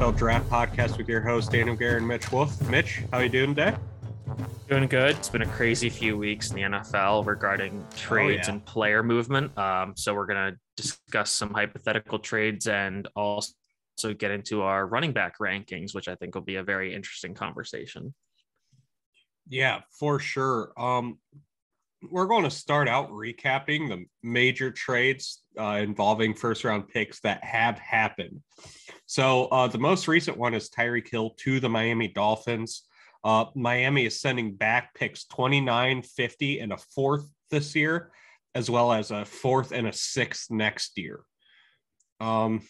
NFL Draft Podcast with your host Daniel Garrett and Mitch Wolfe. Mitch, how are you doing today? Doing good. It's been a crazy few weeks in the NFL regarding trades yeah. and player movement. Um, so we're gonna discuss some hypothetical trades and also get into our running back rankings, which I think will be a very interesting conversation. Yeah, for sure. Um, we're going to start out recapping the major trades uh, involving first round picks that have happened. So uh, the most recent one is Tyreek Hill to the Miami Dolphins. Uh, Miami is sending back picks 29, 50, and a fourth this year, as well as a fourth and a sixth next year. Um,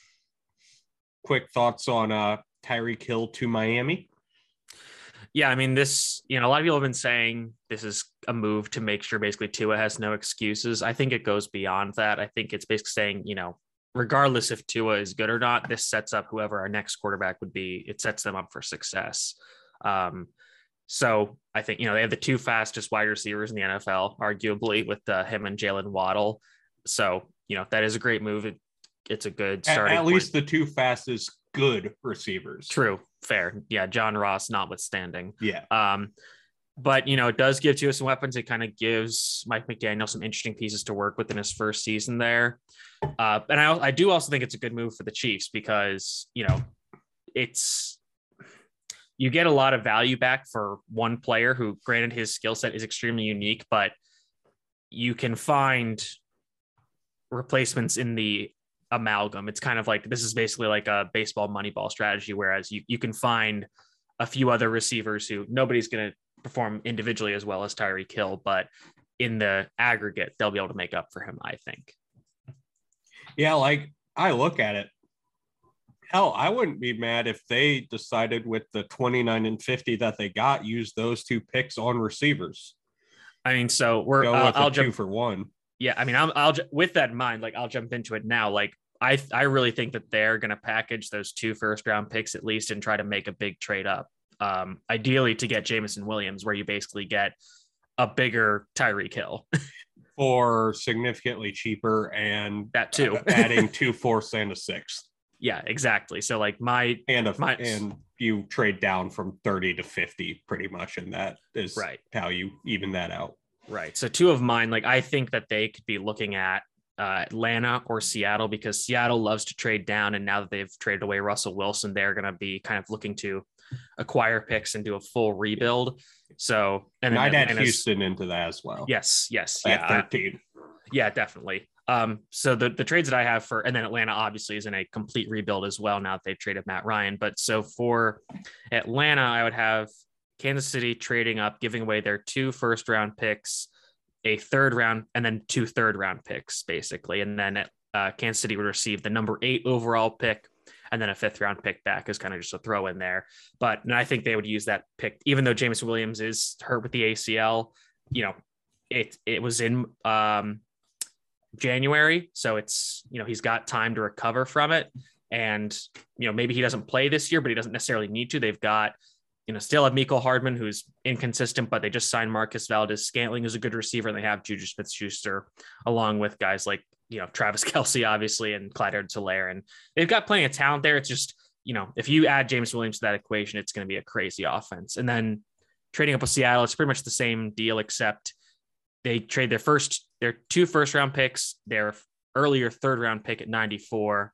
quick thoughts on uh, Tyreek Hill to Miami? Yeah, I mean, this, you know, a lot of people have been saying this is a move to make sure basically Tua has no excuses. I think it goes beyond that. I think it's basically saying, you know, regardless if Tua is good or not, this sets up whoever our next quarterback would be. It sets them up for success. Um, so I think, you know, they have the two fastest wide receivers in the NFL, arguably, with uh, him and Jaylen Waddle. So, you know, that is a great move. It, it's a good At, starting at point. least the two fastest good receivers. True, fair. Yeah, John Ross notwithstanding. Yeah. Um, but you know, it does give Tua some weapons. It kind of gives Mike McDaniel some interesting pieces to work with in his first season there. Uh, and I, I do also think it's a good move for the Chiefs because you know it's you get a lot of value back for one player who, granted, his skill set is extremely unique, but you can find replacements in the amalgam. It's kind of like this is basically like a baseball moneyball strategy, whereas you, you can find a few other receivers who nobody's going to perform individually as well as Tyreek Hill, but in the aggregate, they'll be able to make up for him, I think. Yeah, like I look at it. Hell, I wouldn't be mad if they decided with the 29 and 50 that they got, use those two picks on receivers. I mean, so we're, Go uh, I'll two jump for one. Yeah, I mean, I'll, I'll with that in mind, like I'll jump into it now. Like I, I really think that they're going to package those two first round picks at least and try to make a big trade up. Um, ideally to get Jameson Williams, where you basically get a bigger Tyreek Hill. For significantly cheaper and that too. adding two fourths and a sixth. yeah, exactly. So like my And a My- and you trade down from 30 to 50 pretty much, and that is Right. how you even that out. Right. So two of mine, like I think that they could be looking at uh, Atlanta or Seattle because Seattle loves to trade down, and now that they've traded away Russell Wilson, they're going to be kind of looking to acquire picks and do a full rebuild. So and I'd add Houston into that as well. Yes. Yes. At Yeah. I- 13. yeah. Definitely. Um, so the, the trades that I have for, and then Atlanta obviously is in a complete rebuild as well now that they've traded Matt Ryan. But so for Atlanta, I would have Kansas City trading up, giving away their two first round picks, a third round, and then two third round picks, basically. And then uh, Kansas City would receive the number eight overall pick and then a fifth round pick back is kind of just a throw in there. But I think they would use that pick, even though James Williams is hurt with the ACL, you know, it it was in um January. So it's, you know, he's got time to recover from it. And, you know, maybe he doesn't play this year, but he doesn't necessarily need to. They've got, you know, still have Miko Hardman, who's inconsistent, but they just signed Marquez Valdes. Scantling is a good receiver, and they have Juju Smith Schuster, along with guys like, you know, Travis Kelce, obviously, and Clyde Helaire. And they've got plenty of talent there. It's just, you know, if you add James Williams to that equation, it's going to be a crazy offense. And then trading up with Seattle, it's pretty much the same deal, except they trade their first, their two first round picks, their earlier third round pick at 94,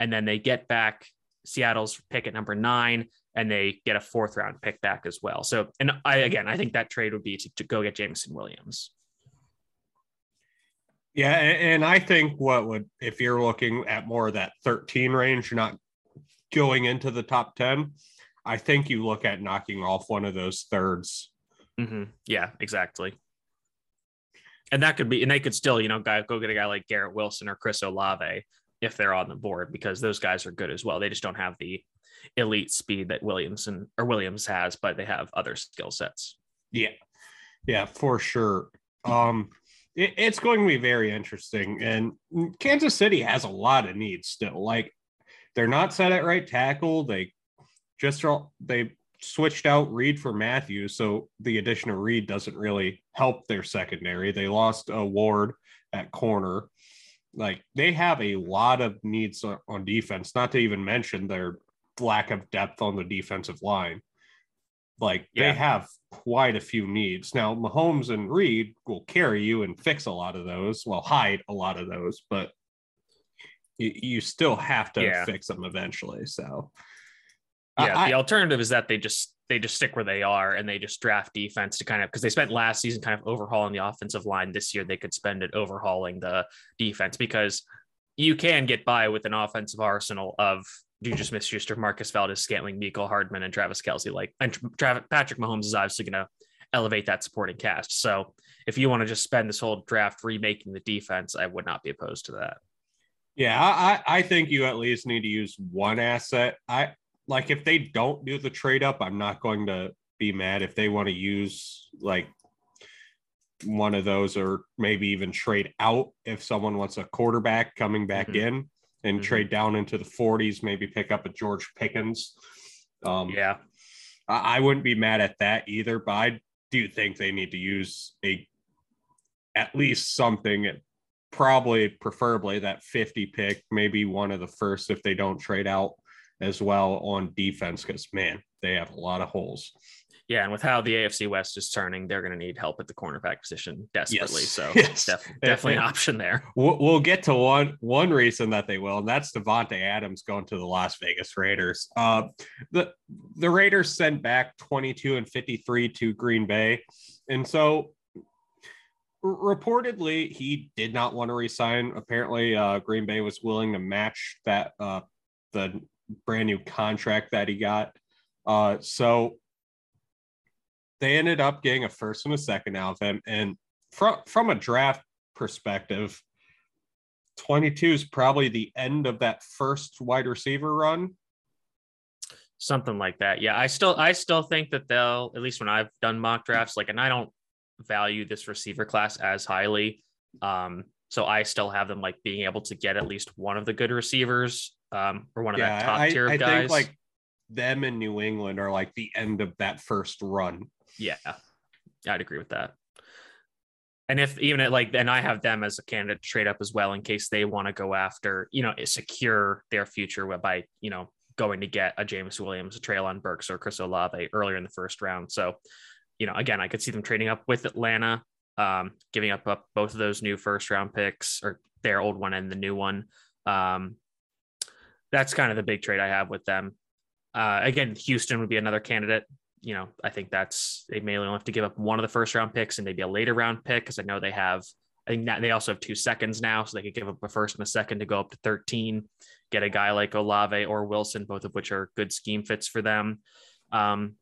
and then they get back Seattle's pick at number nine, and they get a fourth round pick back as well. So, and I again, I think that trade would be to, to go get Jameson Williams. Yeah, and I think what would if you're looking at more of that 13 range, you're not going into the top 10. I think you look at knocking off one of those thirds. Mm-hmm. Yeah, exactly. And that could be, and they could still, you know, guy, go get a guy like Garrett Wilson or Chris Olave if they're on the board because those guys are good as well. They just don't have the elite speed that Williamson or Williams has, but they have other skill sets. Yeah, yeah, for sure. Um, it, it's going to be very interesting, and Kansas City has a lot of needs still. Like they're not set at right tackle. They just they switched out Reid for Matthews, so the addition of Reid doesn't really help their secondary. They lost a Ward at corner. Like they have a lot of needs on defense, not to even mention their lack of depth on the defensive line. Like yeah. they have quite a few needs. Now, Mahomes and Reid will carry you and fix a lot of those, well, hide a lot of those, but you, you still have to yeah. fix them eventually. So, yeah, I, the alternative is that they just they just stick where they are and they just draft defense to kind of because they spent last season kind of overhauling the offensive line. This year they could spend it overhauling the defense because you can get by with an offensive arsenal of Juju Smith Schuster, Marquez Valdes Scantling, Michael Hardman, and Travis Kelce. Like, and Tra- Patrick Mahomes is obviously going to elevate that supporting cast. So, if you want to just spend this whole draft remaking the defense, I would not be opposed to that. Yeah, I, I think you at least need to use one asset. I like if they don't do the trade up, I'm not going to be mad if they want to use like one of those or maybe even trade out if someone wants a quarterback coming back mm-hmm. in and mm-hmm. trade down into the 40s, maybe pick up a George Pickens. Um, yeah, I, I wouldn't be mad at that either, but I do think they need to use a at least something, probably preferably that 50 pick, maybe one of the first if they don't trade out as well on defense because man, they have a lot of holes. Yeah, and with how the AFC West is turning, they're going to need help at the cornerback position desperately. Yes. So yes. Def- definitely an option there. We'll, we'll, get to one one reason that they will, and that's Davante Adams going to the Las Vegas Raiders. Uh, the the Raiders sent back 22 and 53 to Green Bay, and so reportedly he did not want to resign. Apparently, uh, Green Bay was willing to match that uh, the brand new contract that he got. Uh, so they ended up getting a first and a second out of him. And from from a draft perspective, 22 is probably the end of that first wide receiver run. Something like that. Yeah. I still I still think that they'll, at least when I've done mock drafts, like and I don't value this receiver class as highly. Um, so I still have them like being able to get at least one of the good receivers um, or one of yeah, that top tier I, I guys. Think, like them in New England are like the end of that first run. Yeah, I'd agree with that. And if even at like, then I have them as a candidate to trade up as well in case they want to go after, you know, secure their future by, you know, going to get a James Williams, a Treylon Burks, or Chris Olave earlier in the first round. So, you know, again, I could see them trading up with Atlanta, um, giving up, up both of those new first round picks or their old one and the new one. Um, that's kind of the big trade I have with them. Uh, again, Houston would be another candidate you know, I think that's they may only have to give up one of the first round picks and maybe a later round pick because I know they have. I think that they also have two seconds now, so they could give up a first and a second to go up to 13. Get a guy like Olave or Wilson, both of which are good scheme fits for them. Um,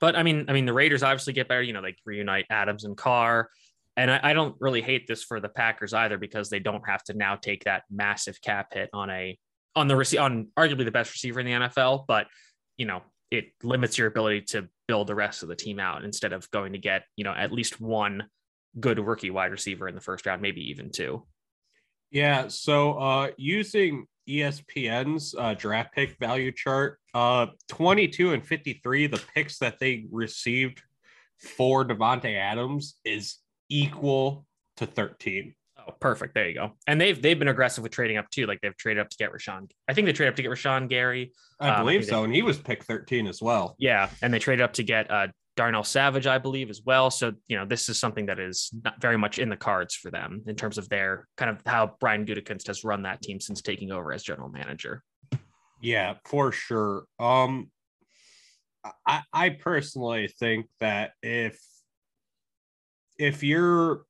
but I mean, I mean, the Raiders obviously get better. You know, they reunite Adams and Carr, and I, I don't really hate this for the Packers either because they don't have to now take that massive cap hit on a on the on arguably the best receiver in the NFL. But you know, it limits your ability to build the rest of the team out instead of going to get you know at least one good rookie wide receiver in the first round, maybe even two. Yeah. So uh, using ESPN's uh, draft pick value chart, uh, 22 and 53, the picks that they received for Davante Adams is equal to 13. Oh, perfect. There you go. And they've they've been aggressive with trading up too. Like they've traded up to get Rashan. I think they traded up to get Rashan Gary. I um, believe I so, they, and he was pick 13 as well. Yeah, and they traded up to get uh, Darnell Savage, I believe, as well. So you know, this is something that is not very much in the cards for them in terms of their kind of how Brian Gutekunst has run that team since taking over as general manager. Yeah, for sure. Um, I, I personally think that if if you're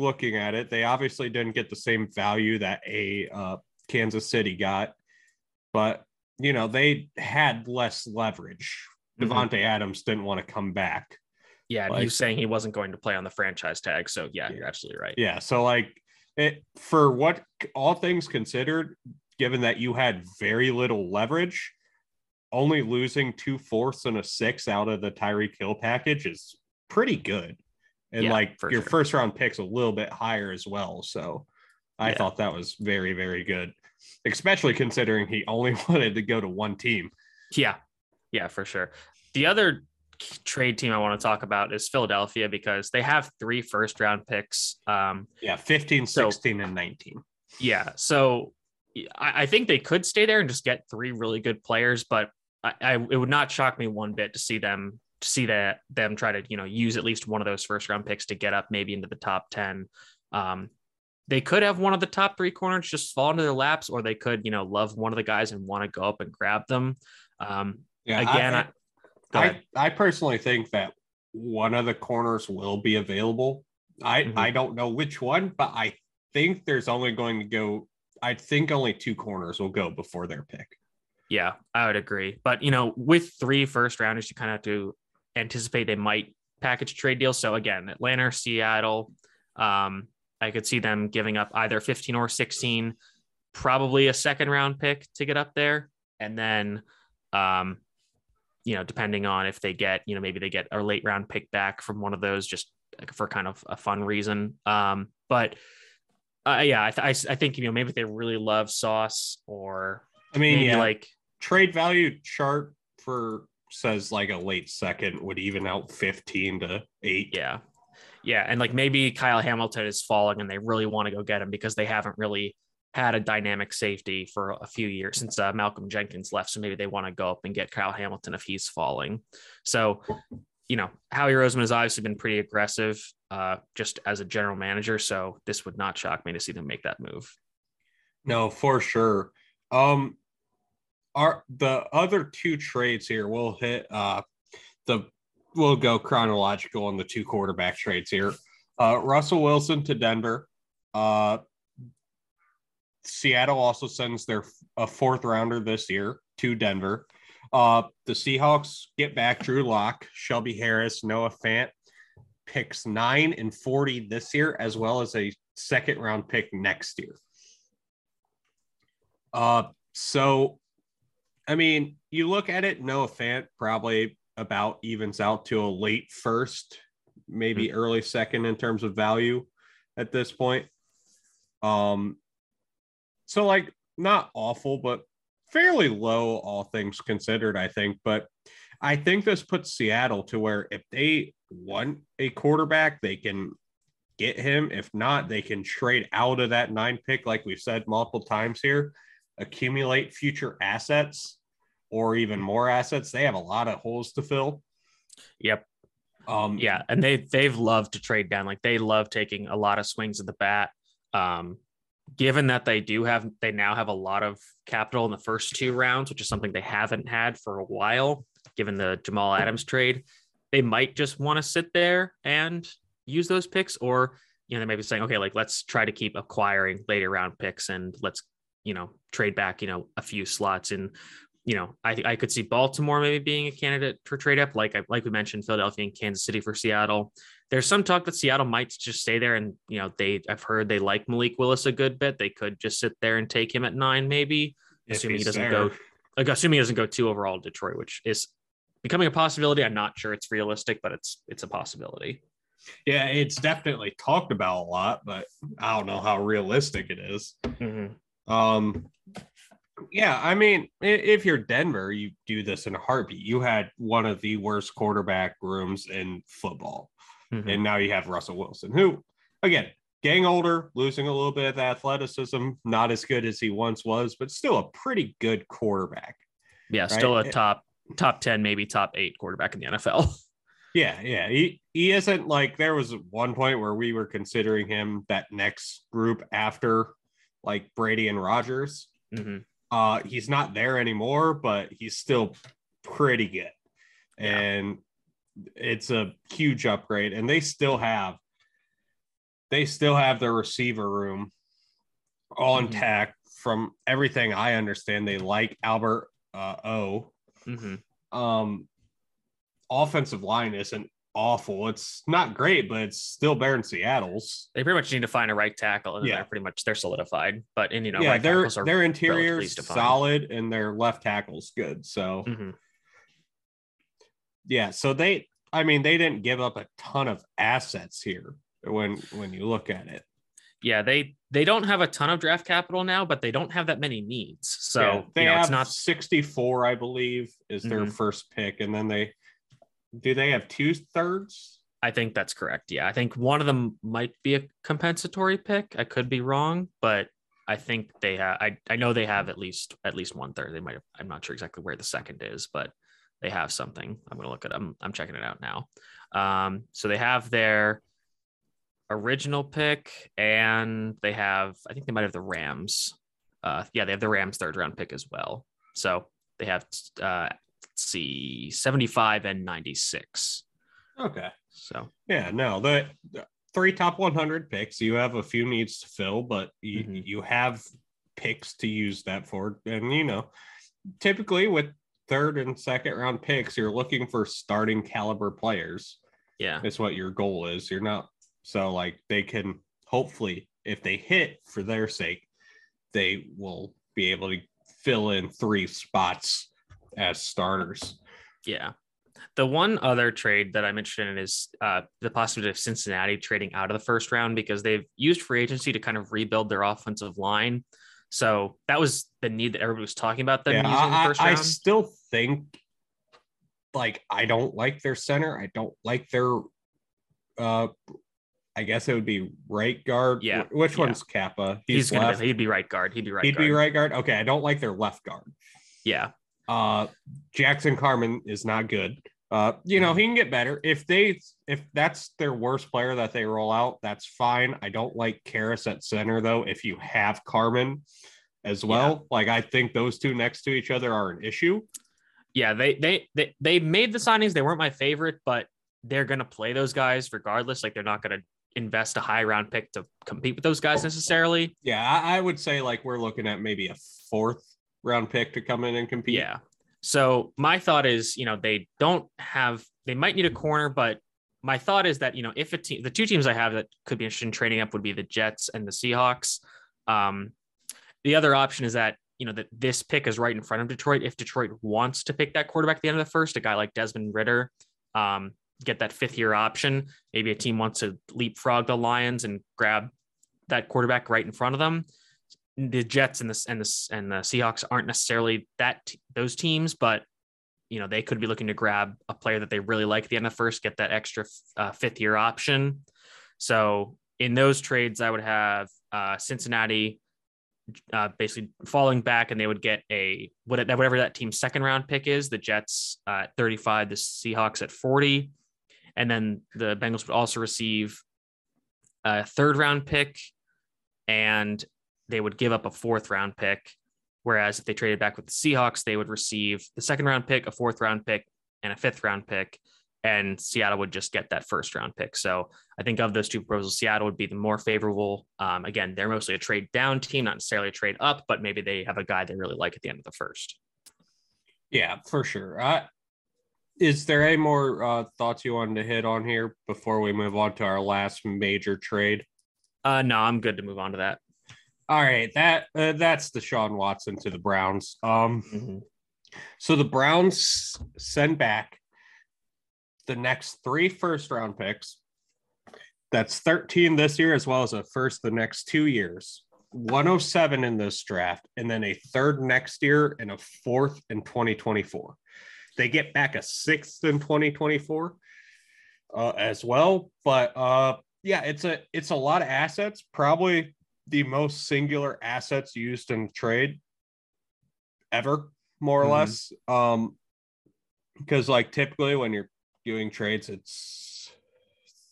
looking at it, they obviously didn't get the same value that a uh, Kansas City got, but you know, they had less leverage. Mhm. Davante Adams didn't want to come back. Yeah, Like- was saying he wasn't going to play on the franchise tag. So yeah, you're absolutely right. Yeah. So like it for what all things considered, given that you had very little leverage, only losing two fourths and a six out of the Tyreek Hill package is pretty good. And Yeah, like your sure. first round pick's a little bit higher as well. So I Yeah. thought that was very, very good. Especially considering he only wanted to go to one team. Yeah, yeah, for sure. The other trade team I want to talk about is Philadelphia because they have three first round picks. Um, Yeah, 15, So- 16, and 19. yeah, so I, I think they could stay there and just get three really good players, but I, I it would not shock me one bit to see them to see that them try to you know use at least one of those first round picks to get up maybe into the top ten. Um, they could have one of the top three corners just fall into their laps, or they could you know love one of the guys and want to go up and grab them. Um, Yeah, again, I, ahead. I, I personally think that one of the corners will be available. I Mhm. I don't know which one, but I think there's only going to go. I think only two corners will go before their pick. Yeah, I would agree. But you know, with three first rounders, you kind of have to anticipate they might package a trade deal. So again, Atlanta or Seattle, um, I could see them giving up either 15 or 16, probably a second round pick to get up there. And then um, you know, depending on if they get, you know, maybe they get a late round pick back from one of those just for kind of a fun reason. Um, but uh, yeah, I, th- I, I think, you know, maybe they really love sauce or I mean, yeah, like, trade value chart for says like a late second would even out 15 to 8. Yeah. Yeah. And like maybe Kyle Hamilton is falling and they really want to go get him because they haven't really had a dynamic safety for a few years since uh, Malcolm Jenkins left. So maybe they want to go up and get Kyle Hamilton if he's falling. So, you know, Howie Roseman has obviously been pretty aggressive uh, just as a general manager. So this would not shock me to see them make that move. No, for sure. Um our the other two trades here we'll hit uh the we'll go chronological on the two quarterback trades here. Uh Russell Wilson to Denver. Uh Seattle also sends their a fourth rounder this year to Denver. Uh the Seahawks get back Drew Lock, Shelby Harris, Noah Fant picks 9 and 40 this year as well as a second round pick next year. Uh, so, I mean, you look at it, Noah Fant probably about evens out to a late first, maybe early second in terms of value at this point. Um, so like not awful, but fairly low, all things considered, I think. But I think this puts Seattle to where if they want a quarterback, they can get him. If not, they can trade out of that nine pick, like we've said multiple times here, accumulate future assets or even more assets. They have a lot of holes to fill. Yep. Um, Yeah, and they they've loved to trade down. Like they love taking a lot of swings at the bat. Um, given that they do have they now have a lot of capital in the first two rounds, which is something they haven't had for a while, given the Jamal Adams trade, they might just want to sit there and use those picks, or you know, they might be saying, okay, like let's try to keep acquiring later round picks and let's you know trade back, you know, a few slots and you know, I I could see Baltimore maybe being a candidate for trade up, like I like we mentioned, Philadelphia and Kansas City for Seattle. There's some talk that Seattle might just stay there, and you know, they I've heard they like Malik Willis a good bit. They could just sit there and take him at nine, maybe, if assuming he doesn't there. go, like, assuming he doesn't go two overall to Detroit, which is becoming a possibility. I'm not sure it's realistic, but it's it's a possibility. Yeah, it's definitely talked about a lot, but I don't know how realistic it is. Mhm. Um, yeah, I mean, if you're Denver, you do this in a heartbeat. You had one of the worst quarterback rooms in football, Mhm. and now you have Russell Wilson, who, again, getting older, losing a little bit of athleticism, not as good as he once was, but still a pretty good quarterback. Yeah, still a top top ten, maybe top eight quarterback in the NFL. Yeah, yeah. He he isn't like there was one point where we were considering him that next group after like Brady and Rodgers. Mhm. Uh he's not there anymore, but he's still pretty good. Yeah. And it's a huge upgrade. And they still have they still have their receiver room all Mhm. intact from everything I understand. They like Albert uh, O. Mm-hmm. Um, offensive line isn't awful. It's not great, but it's still better than Seattle's. They pretty much need to find a right tackle, and Yeah. they're pretty much they're solidified. But and you know, yeah, right their their interior's solid and their left tackle's good. So Mhm. yeah, so they I mean they didn't give up a ton of assets here when when you look at it. Yeah, they they don't have a ton of draft capital now, but they don't have that many needs. So Yeah, they you know, have it's not. 64, I believe, is their Mhm. first pick, and then they do they have two thirds? I think that's correct. Yeah, I think one of them might be a compensatory pick. I could be wrong, but I think they have. I I know they have at least at least one third. They might have. I'm not sure exactly where the second is, but they have something. I'm gonna look at. I'm I'm checking it out now. Um, so they have their original pick, and they have. I think they might have the Rams. Uh, yeah, they have the Rams third round pick as well. So they have. Uh, let's see, 75 and 96. Okay. So Yeah, no, the, the three top 100 picks. You have a few needs to fill, but you, Mhm. you have picks to use that for. And, you know, typically with third and second round picks, you're looking for starting caliber players. yeah. It's what your goal is. You're not so like they can hopefully, if they hit for their sake, they will be able to fill in three spots as starters. Yeah. The one other trade that I'm interested in is uh, the possibility of Cincinnati trading out of the first round because they've used free agency to kind of rebuild their offensive line. So that was the need that everybody was talking about them Yeah, using the I, first I still think like I don't like their center. I don't like their uh I guess it would be right guard. Yeah, Which yeah. one's Cappa? He's, He's, gonna be, he'd be right guard. He'd be right He'd guard. be right guard. Okay, I don't like their left guard. Yeah. Uh Jackson Carman is not good. Uh, you know, he can get better. If they if that's their worst player that they roll out, that's fine. I don't like Karras at center though. If you have Carmen as well, like I think those two next to each other are an issue. Yeah. They, they, they, they made the signings. They weren't my favorite, but they're going to play those guys regardless. Like they're not going to invest a high round pick to compete with those guys necessarily. Yeah, I, I would say like we're looking at maybe a fourth round pick to come in and compete. Yeah. So my thought is, you know, they don't have, they might need a corner, but my thought is that, you know, if a team, the two teams I have that could be interested in trading up would be the Jets and the Seahawks. Um, the other option is that, you know, that this pick is right in front of Detroit. If Detroit wants to pick that quarterback at the end of the first, a guy like Desmond Ridder, um, get that fifth year option. Maybe a team wants to leapfrog the Lions and grab that quarterback right in front of them the Jets and the and the and the Seahawks aren't necessarily that those teams, but you know they could be looking to grab a player that they really like at the end of first, get that extra uh, fifth year option. So in those trades, I would have uh, Cincinnati uh, basically falling back, and they would get a whatever that team's second round pick is. The Jets at 35, the Seahawks at 40, and then the Bengals would also receive a third round pick and they would give up a fourth round pick. Whereas if they traded back with the Seahawks, they would receive the second round pick, a fourth round pick, and a fifth round pick. And Seattle would just get that first round pick. So I think of those two proposals, Seattle would be the more favorable. Um, again, they're mostly a trade down team, not necessarily a trade up, but maybe they have a guy they really like at the end of the first. Yeah, for sure. Uh, is there any more uh, thoughts you wanted to hit on here before we move on to our last major trade? Uh, no, I'm good to move on to that. All right, that uh, that's Deshaun Watson to the Browns. Um, Mm-hmm. so the Browns send back the next three first round picks. That's 13 this year, as well as a first the next two years. 107 in this draft, and then a third next year and a fourth in 2024. They get back a sixth in 2024 uh, as well. But uh, yeah, it's a it's a lot of assets. Probably the most singular assets used in trade ever, more or Mhm. less. Um, because like typically when you're doing trades, it's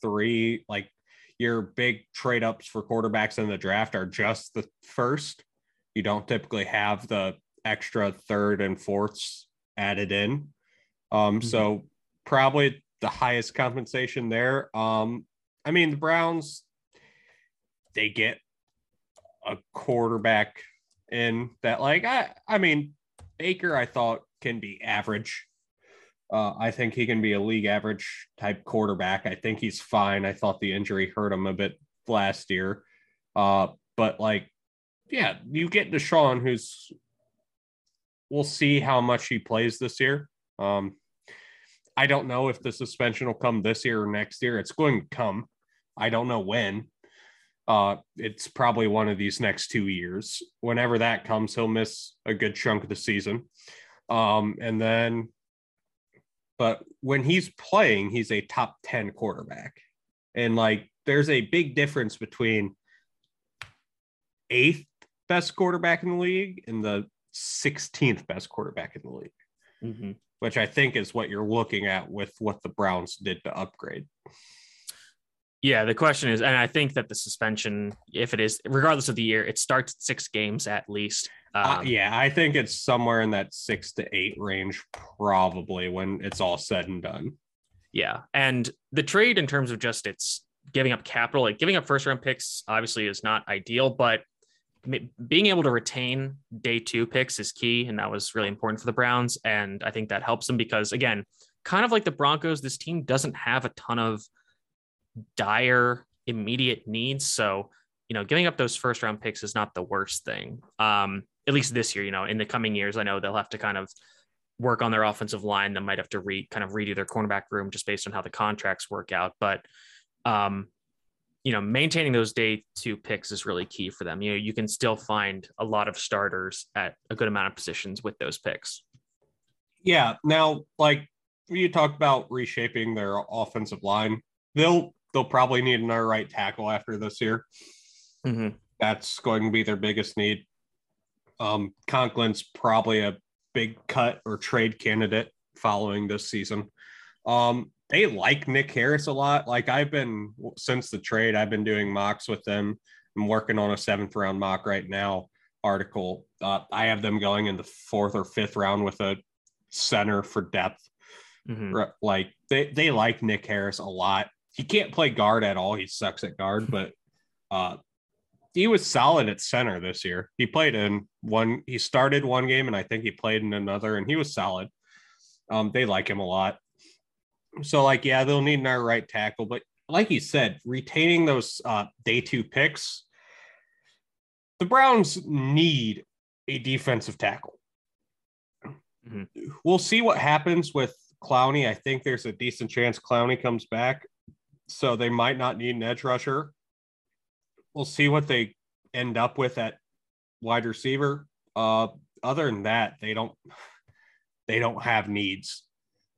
three like your big trade ups for quarterbacks in the draft are just the first. You don't typically have the extra third and fourths added in. Um, Mhm. so probably the highest compensation there. Um, I mean the Browns, they get a quarterback in that like I I mean Baker, I thought can be average. Uh, I think he can be a league average type quarterback. I think he's fine. I thought the injury hurt him a bit last year. Uh, but like, yeah, you get Deshaun, who's we'll see how much he plays this year. Um, I don't know if the suspension will come this year or next year. It's going to come. I don't know when. Uh, it's probably one of these next two years. Whenever that comes, he'll miss a good chunk of the season. Um, and then, but when he's playing, he's a top 10 quarterback. And like, there's a big difference between eighth best quarterback in the league and the 16th best quarterback in the league, mm-hmm. which I think is what you're looking at with what the Browns did to upgrade. Yeah, the question is, and I think that the suspension, if it is, regardless of the year, it starts six games at least. Uh, um, uh, yeah, I think it's somewhere in that six to eight range, probably when it's all said and done. Yeah, and the trade in terms of just it's giving up capital, like giving up first round picks, obviously is not ideal, but being able to retain day two picks is key, and that was really important for the Browns. And I think that helps them because, again, kind of like the Broncos, this team doesn't have a ton of dire immediate needs. So, you know, giving up those first round picks is not the worst thing. Um, at least this year, you know, in the coming years, I know they'll have to kind of work on their offensive line. They might have to re kind of redo their cornerback room just based on how the contracts work out. But um, you know, maintaining those day two picks is really key for them. You know, you can still find a lot of starters at a good amount of positions with those picks. Yeah. Now, like you talked about reshaping their offensive line, they'll they'll probably need another right tackle after this year. Mm-hmm. That's going to be their biggest need. Um, Conklin's probably a big cut or trade candidate following this season. Um, they like Nick Harris a lot. Like I've been since the trade, I've been doing mocks with them. I'm working on a seventh round mock right now article. Uh, I have them going in the fourth or fifth round with a center for depth. Mm-hmm. Like they, they like Nick Harris a lot. He can't play guard at all. He sucks at guard, but uh, he was solid at center this year. He played in one, he started one game and I think he played in another and he was solid. Um, they like him a lot. So, like, yeah, they'll need another right tackle, but like you said, retaining those uh, day two picks, the Browns need a defensive tackle. Mm-hmm. We'll see what happens with Clowney. I think there's a decent chance Clowney comes back, so they might not need an edge rusher. We'll see what they end up with at wide receiver. Uh, other than that, they don't they don't have needs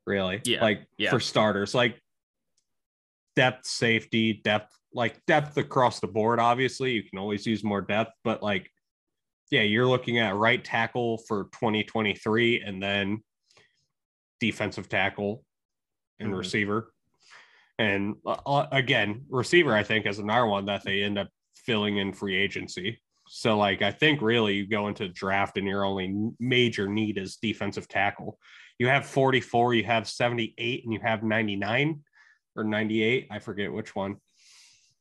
really. Yeah. Like yeah. for starters, like depth, safety, depth, like depth across the board. Obviously, you can always use more depth, but like, yeah, you're looking at right tackle for 2023 and then defensive tackle and mm-hmm. receiver. And uh, uh, again, receiver, I think, is another one that they end up filling in free agency. So, like, I think really you go into draft and your only major need is defensive tackle you have 44, you have 78, and you have 99 or 98. I forget which one.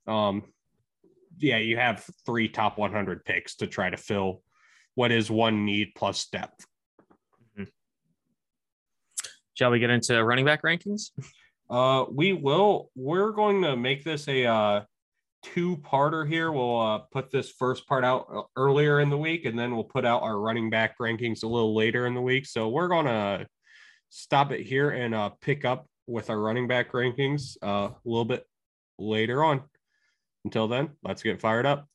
Um, yeah, you have three top 100 picks to try to fill what is one need plus depth. Mm-hmm. Shall we get into running back rankings? Uh, we will. We're going to make this a uh, two-parter here. We'll uh, put this first part out uh, earlier in the week, and then we'll put out our running back rankings a little later in the week. So we're gonna stop it here and uh, pick up with our running back rankings uh, a little bit later on. Until then, let's get fired up.